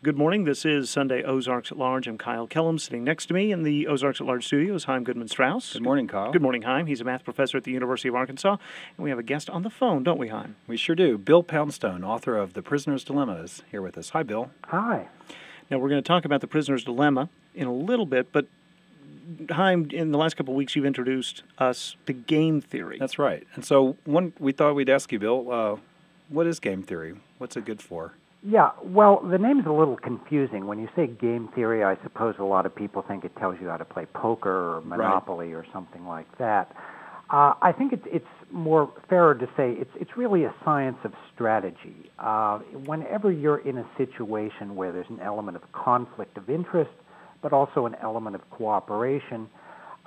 Good morning. This is Sunday Ozarks at Large. I'm Kyle Kellams. Sitting next to me in the Ozarks at Large studios, Chaim Goodman Strauss. Good morning, Kyle. Good morning, Chaim. He's a math professor at the University of Arkansas. And we have a guest on the phone, don't we, Chaim? We sure do. Bill Poundstone, author of The Prisoner's Dilemma, is here with us. Hi, Bill. Hi. Now, we're going to talk about the prisoner's dilemma in a little bit, but Chaim, in the last couple of weeks, you've introduced us to game theory. That's right. And so, one we thought we'd ask you, Bill, uh, what is game theory? What's it good for? Yeah, well, the name's a little confusing. When you say game theory, I suppose a lot of people think it tells you how to play poker or Monopoly right. or something like that. Uh, I think it's it's more fairer to say it's it's really a science of strategy. Uh, whenever you're in a situation where there's an element of conflict of interest, but also an element of cooperation,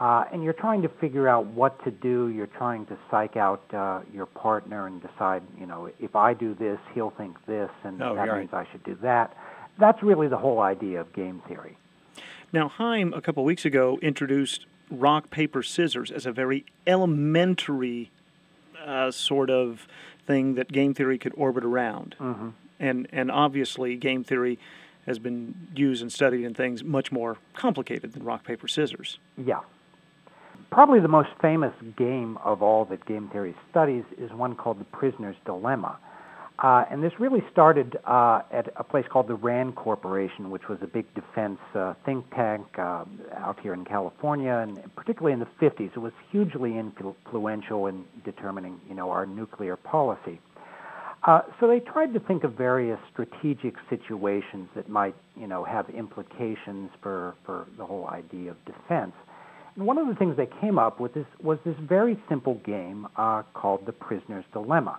uh, and you're trying to figure out what to do. You're trying to psych out uh, your partner and decide, you know, if I do this, he'll think this, and oh, that right. means I should do that. That's really the whole idea of game theory. Now, Chaim, a couple of weeks ago, introduced rock, paper, scissors as a very elementary uh, sort of thing that game theory could orbit around. Mm-hmm. And, and obviously, game theory has been used and studied in things much more complicated than rock, paper, scissors. Yeah. Probably the most famous game of all that game theory studies is one called the Prisoner's Dilemma. Uh, and this really started uh, at a place called the RAND Corporation, which was a big defense uh, think tank uh, out here in California, and particularly in the 50s, it was hugely influential in determining, you know, our nuclear policy. Uh, so they tried to think of various strategic situations that might, you know, have implications for, for the whole idea of defense one of the things they came up with is, was this very simple game uh, called the prisoner's dilemma.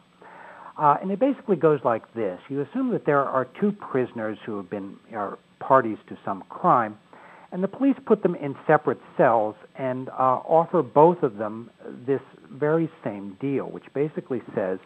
Uh, and it basically goes like this. You assume that there are two prisoners who have been are parties to some crime, and the police put them in separate cells and uh, offer both of them this very same deal, which basically says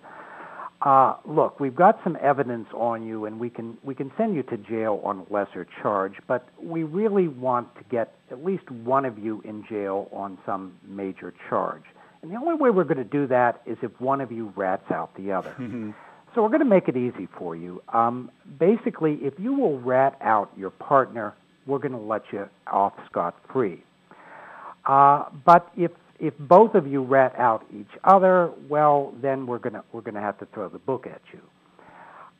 uh, look, we've got some evidence on you, and we can we can send you to jail on a lesser charge, but we really want to get at least one of you in jail on some major charge. And the only way we're going to do that is if one of you rats out the other. Mm-hmm. So we're going to make it easy for you. Um, basically, if you will rat out your partner, we're going to let you off scot free. Uh, but if if both of you rat out each other, well, then we're gonna we're gonna have to throw the book at you.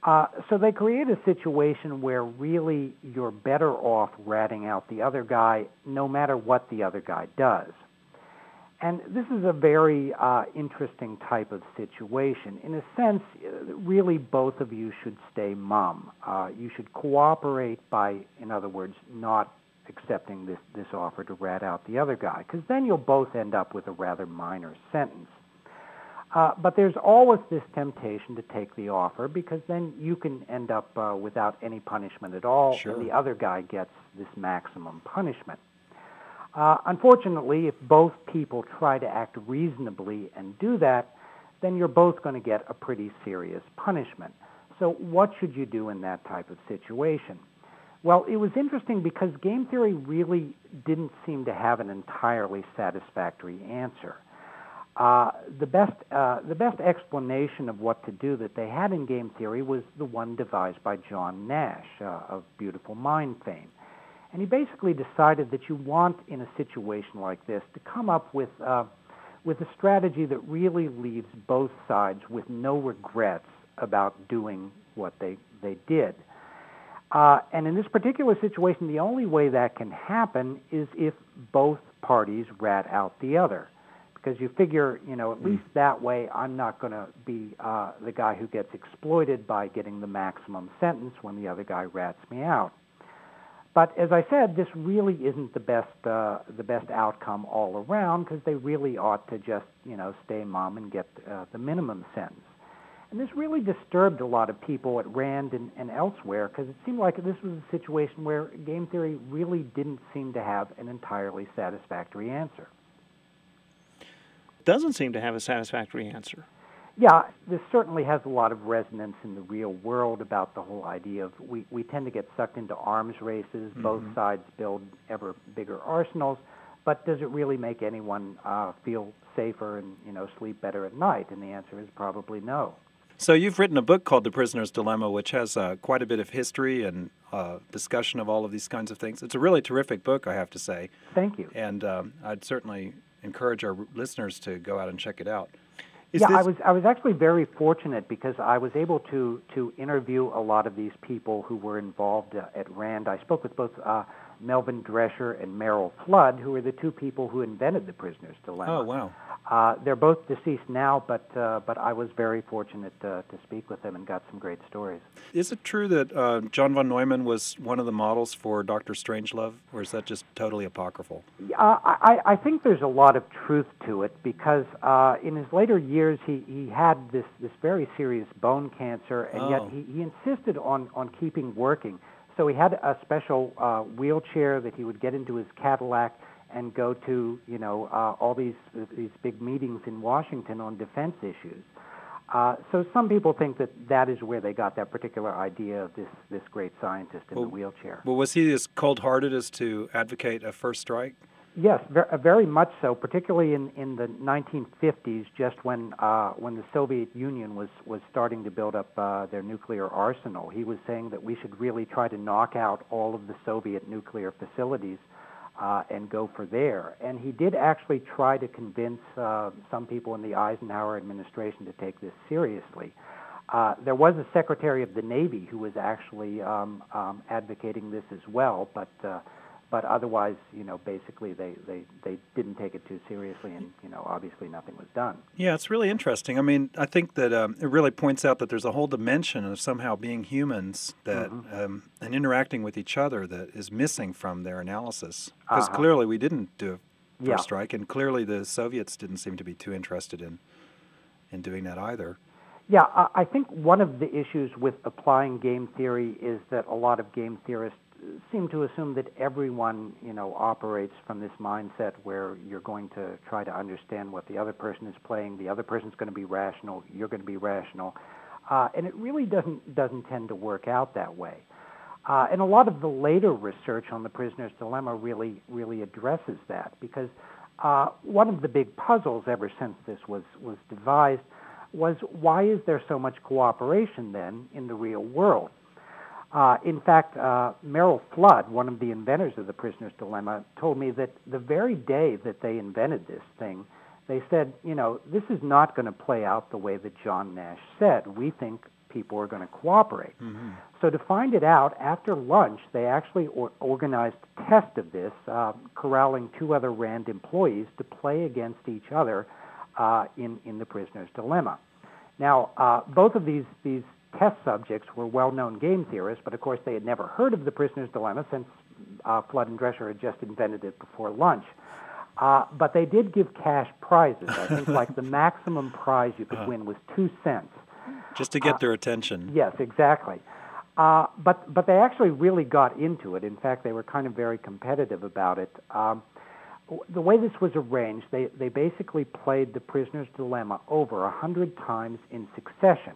Uh, so they create a situation where really you're better off ratting out the other guy, no matter what the other guy does. And this is a very uh, interesting type of situation. In a sense, really both of you should stay mum. Uh, you should cooperate by, in other words, not accepting this, this offer to rat out the other guy, because then you'll both end up with a rather minor sentence. Uh, but there's always this temptation to take the offer because then you can end up uh, without any punishment at all, sure. and the other guy gets this maximum punishment. Uh, unfortunately, if both people try to act reasonably and do that, then you're both going to get a pretty serious punishment. So, what should you do in that type of situation? Well, it was interesting because game theory really didn't seem to have an entirely satisfactory answer. Uh, the best uh, the best explanation of what to do that they had in game theory was the one devised by John Nash uh, of Beautiful Mind fame, and he basically decided that you want in a situation like this to come up with uh, with a strategy that really leaves both sides with no regrets about doing what they they did. Uh, and in this particular situation, the only way that can happen is if both parties rat out the other. Because you figure, you know, at mm. least that way, I'm not going to be uh, the guy who gets exploited by getting the maximum sentence when the other guy rats me out. But as I said, this really isn't the best uh, the best outcome all around because they really ought to just you know stay mum and get uh, the minimum sentence. And this really disturbed a lot of people at RAND and, and elsewhere because it seemed like this was a situation where game theory really didn't seem to have an entirely satisfactory answer. Doesn't seem to have a satisfactory answer. Yeah, this certainly has a lot of resonance in the real world about the whole idea of we, we tend to get sucked into arms races. Mm-hmm. Both sides build ever bigger arsenals, but does it really make anyone uh, feel safer and you know sleep better at night? And the answer is probably no. So you've written a book called The Prisoner's Dilemma, which has uh, quite a bit of history and uh, discussion of all of these kinds of things. It's a really terrific book, I have to say. Thank you. And um, I'd certainly encourage our listeners to go out and check it out. Is yeah, this- I was I was actually very fortunate because I was able to to interview a lot of these people who were involved uh, at Rand. I spoke with both uh, Melvin Dresher and Merrill Flood, who were the two people who invented the prisoner's dilemma. Oh, wow. Uh, they're both deceased now, but uh, but I was very fortunate uh, to speak with them and got some great stories. Is it true that uh, John von Neumann was one of the models for Dr. Strangelove, or is that just totally apocryphal? Uh, I, I think there's a lot of truth to it because uh, in his later years he, he had this, this very serious bone cancer, and yet Oh. he, he insisted on, on keeping working. So he had a special uh, wheelchair that he would get into his Cadillac and go to, you know, uh, all these these big meetings in Washington on defense issues. Uh, so some people think that that is where they got that particular idea of this this great scientist in Well, the wheelchair. Well, was he as cold-hearted as to advocate a first strike? Yes, uh, very much so. Particularly in, in the 1950s, just when uh, when the Soviet Union was was starting to build up uh, their nuclear arsenal, he was saying that we should really try to knock out all of the Soviet nuclear facilities uh, and go for there. And he did actually try to convince uh, some people in the Eisenhower administration to take this seriously. Uh, there was a Secretary of the Navy who was actually um, um, advocating this as well, but uh, but otherwise, you know, basically they, they, they didn't take it too seriously, and you know, obviously nothing was done. Yeah, it's really interesting. I mean, I think that um, it really points out that there's a whole dimension of somehow being humans that um, and interacting with each other that is missing from their analysis. Because Uh-huh. clearly we didn't do a first Yeah. strike, and clearly the Soviets didn't seem to be too interested in in doing that either. Yeah, I I think one of the issues with applying game theory is that a lot of game theorists seem to assume that everyone, you know, operates from this mindset where you're going to try to understand what the other person is playing. The other person's going to be rational. You're going to be rational, uh, and it really doesn't doesn't tend to work out that way. Uh, and a lot of the later research on the prisoner's dilemma really really addresses that because uh, one of the big puzzles ever since this was was devised was why is there so much cooperation then in the real world? Uh, in fact, uh, Merrill Flood, one of the inventors of the prisoner's dilemma, told me that the very day that they invented this thing, they said, you know, this is not going to play out the way that John Nash said. We think people are going to cooperate. So to find it out, after lunch, they actually or- organized a test of this, uh, corralling two other RAND employees to play against each other uh, in, in the prisoner's dilemma. Now, uh, both of these, these test subjects were well-known game theorists, but of course they had never heard of the prisoner's dilemma since uh, Flood and Dresher had just invented it before lunch. Uh, but they did give cash prizes. I think like the maximum prize you could win was two cents. Just to get their attention. Yes, exactly. Uh, but but they actually really got into it. In fact, they were kind of very competitive about it. Um, the way this was arranged, they they basically played the prisoner's dilemma over a hundred times in succession.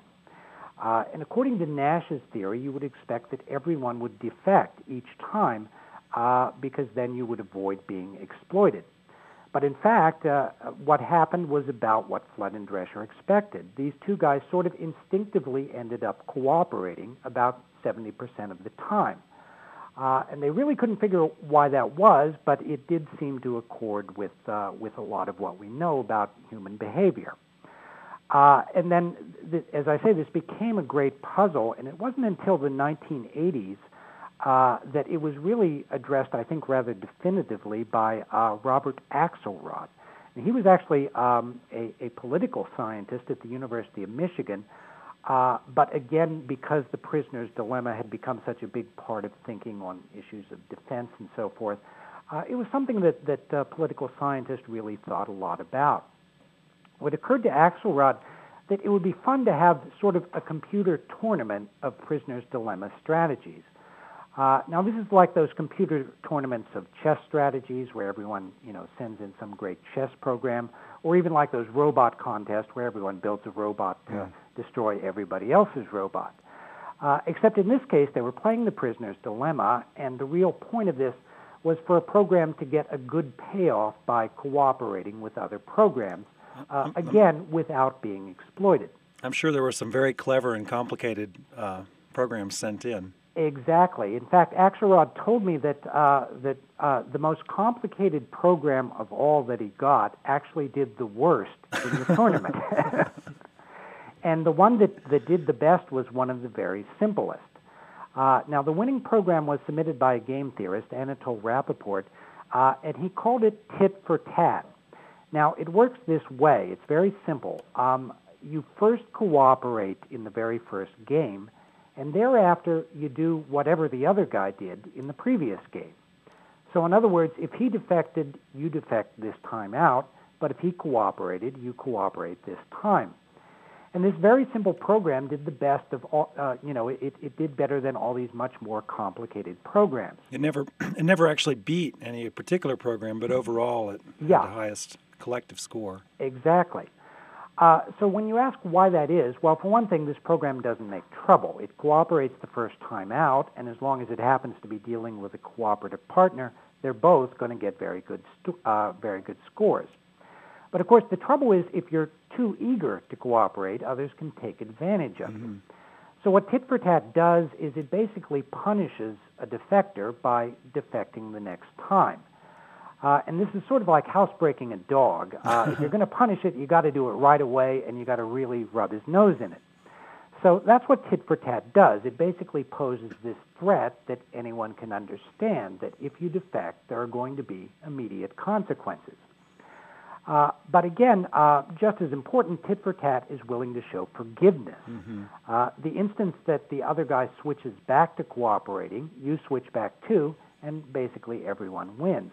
Uh, and according to Nash's theory, you would expect that everyone would defect each time uh, because then you would avoid being exploited. But in fact, uh, what happened was about what Flood and Dresher expected. These two guys sort of instinctively ended up cooperating about 70% of the time. Uh, and they really couldn't figure out why that was, but it did seem to accord with, uh, with a lot of what we know about human behavior. Uh, and then, th- as I say, this became a great puzzle, and it wasn't until the 1980s uh, that it was really addressed, I think, rather definitively by uh, Robert Axelrod. And he was actually um, a, a political scientist at the University of Michigan, uh, but again, because the prisoner's dilemma had become such a big part of thinking on issues of defense and so forth, uh, it was something that, that uh, political scientists really thought a lot about. What occurred to Axelrod that it would be fun to have sort of a computer tournament of prisoner's dilemma strategies. Uh, now, this is like those computer tournaments of chess strategies where everyone, you know, sends in some great chess program, or even like those robot contests where everyone builds a robot to destroy everybody else's robot. Uh, except in this case, they were playing the prisoner's dilemma, and the real point of this was for a program to get a good payoff by cooperating with other programs, uh, again, without being exploited. I'm sure there were some very clever and complicated uh, programs sent in. Exactly. In fact, Axelrod told me that uh, that uh, the most complicated program of all that he got actually did the worst in the tournament, and the one that, that did the best was one of the very simplest. Uh, now, the winning program was submitted by a game theorist, Anatol Rapoport, uh, and he called it tit for tat. Now, it works this way. It's very simple. Um, you first cooperate in the very first game and thereafter you do whatever the other guy did in the previous game. So, in other words, if he defected, you defect this time out, but if he cooperated, you cooperate this time. And this very simple program did the best of all, uh, you know, it, it did better than all these much more complicated programs. It never, it never actually beat any particular program, but overall it yeah. had the highest collective score. Exactly. Uh, so when you ask why that is, well, for one thing, this program doesn't make trouble. It cooperates the first time out, and as long as it happens to be dealing with a cooperative partner, they're both going to get very good, st- uh, very good scores. But of course, the trouble is if you're too eager to cooperate, others can take advantage of mm-hmm. So what tit for tat does is it basically punishes a defector by defecting the next time. Uh, and this is sort of like housebreaking a dog. Uh, if you're going to punish it, you got to do it right away, and you got to really rub his nose in it. So that's what tit for tat does. It basically poses this threat that anyone can understand that if you defect, there are going to be immediate consequences. Uh, but again, uh, just as important, tit for tat is willing to show forgiveness. Mm-hmm. Uh, the instance that the other guy switches back to cooperating, you switch back too, and basically everyone wins.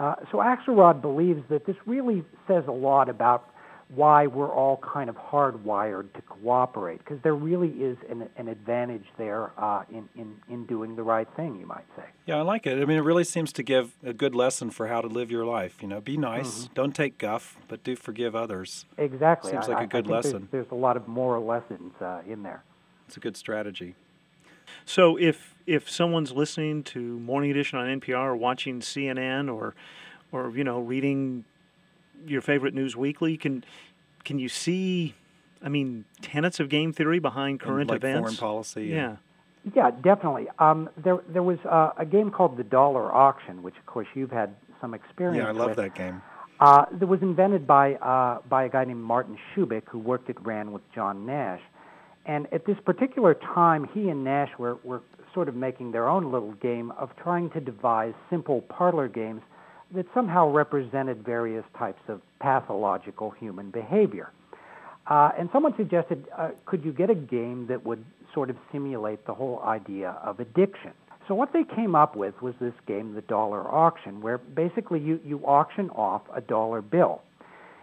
Uh, so Axelrod believes that this really says a lot about why we're all kind of hardwired to cooperate, because there really is an, an advantage there uh, in, in, in doing the right thing, you might say. Yeah, I like it. I mean, it really seems to give a good lesson for how to live your life. You know, be nice, mm-hmm. don't take guff, but do forgive others. Exactly. Seems like a good lesson. There's, there's, a lot of moral lessons uh, in there. It's a good strategy. So if if someone's listening to Morning Edition on NPR or watching CNN or or you know reading your favorite news weekly, can can you see? I mean, tenets of game theory behind current like events. Foreign policy. Yeah. Yeah, definitely. Um, there, there was uh, a game called the Dollar Auction, which, of course, you've had some experience. With. Yeah, I love with. that game. Uh, that was invented by uh, by a guy named Martin Shubik, who worked at RAND with John Nash. And at this particular time, he and Nash were, were sort of making their own little game of trying to devise simple parlor games that somehow represented various types of pathological human behavior. Uh, and someone suggested, uh, could you get a game that would sort of simulate the whole idea of addiction? So what they came up with was this game, the dollar auction, where basically you, you auction off a dollar bill.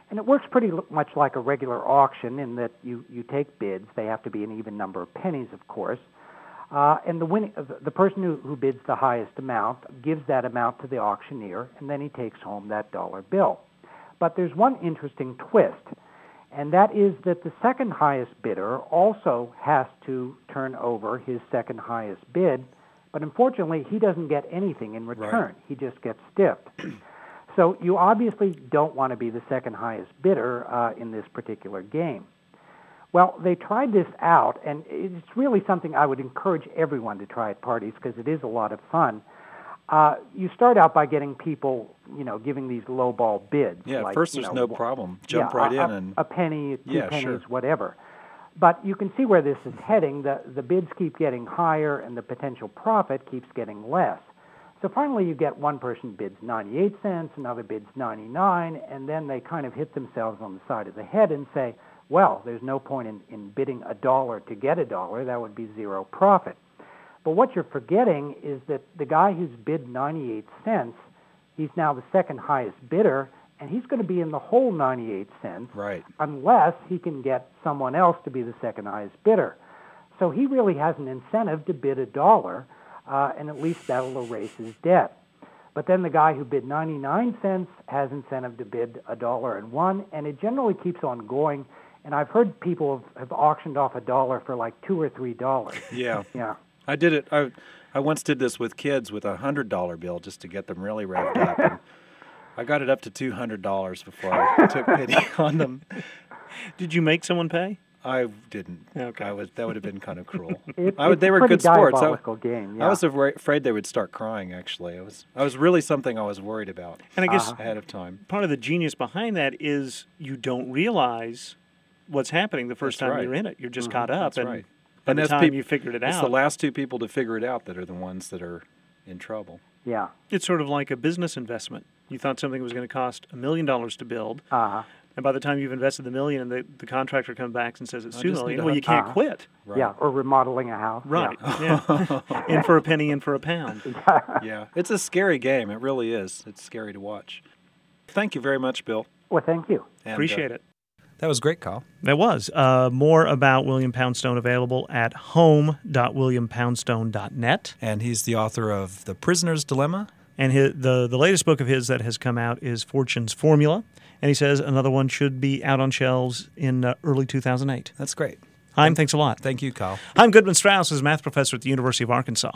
And it works pretty much like a regular auction in that you, you take bids. They have to be an even number of pennies, of course. Uh, and the, winning, the person who, who bids the highest amount gives that amount to the auctioneer, and then he takes home that dollar bill. But there's one interesting twist, and that is that the second highest bidder also has to turn over his second highest bid, but unfortunately, he doesn't get anything in return. Right. He just gets stiffed. So you obviously don't want to be the second highest bidder uh, in this particular game. Well, they tried this out, and it's really something I would encourage everyone to try at parties because it is a lot of fun. Uh, you start out by getting people, you know, giving these lowball bids. Yeah, like, first there's you no problem. Jump yeah, right a, in and a penny, two yeah, pennies, sure. whatever. But you can see where this is heading. The the bids keep getting higher, and the potential profit keeps getting less. So finally, you get one person bids 98 cents, another bids 99, and then they kind of hit themselves on the side of the head and say, well, there's no point in, in bidding a dollar to get a dollar. That would be zero profit. But what you're forgetting is that the guy who's bid 98 cents, he's now the second highest bidder, and he's going to be in the whole 98 cents right. unless he can get someone else to be the second highest bidder. So he really has an incentive to bid a dollar uh, and at least that'll erase his debt. But then the guy who bid 99 cents has incentive to bid a dollar and one, and it generally keeps on going. And I've heard people have, have auctioned off a dollar for like two or three dollars. Yeah, yeah. I did it. I I once did this with kids with a hundred dollar bill just to get them really revved up. And I got it up to two hundred dollars before I took pity on them. Did you make someone pay? I didn't. Okay. I was that would have been kind of cruel. It, I would, they a were good sports. I, game. Yeah. I was afraid they would start crying. Actually, I was. I was really something I was worried about And I guess Uh-huh. ahead of time. part of the genius behind that is you don't realize what's happening the first That's time right. you're in it. You're just caught up, That's and right. by And the that's time peop- you figured it out, It's the last two people to figure it out that are the ones that are in trouble. yeah. it's sort of like a business investment. You thought something was going to cost a million dollars to build, Uh-huh. And by the time you've invested the million, and the, the contractor comes back and says it's I two just need million, a well, you can't quit. Right. Yeah. Or remodeling a house. Right. Yeah. in for a penny, in for a pound. Yeah. Yeah, it's a scary game. It really is. It's scary to watch. Thank you very much, Bill. well, thank you. And, uh, Appreciate it. That was great, Kyle. That was. Uh, more about William Poundstone available at home.williampoundstone.net. And he's the author of The Prisoner's Dilemma. And his, the, the latest book of his that has come out is Fortune's Formula. And he says another one should be out on shelves in uh, early 2008. That's great. Chaim, thanks a lot. Thank you, Kyle. I'm Goodman Strauss, a math professor at the University of Arkansas.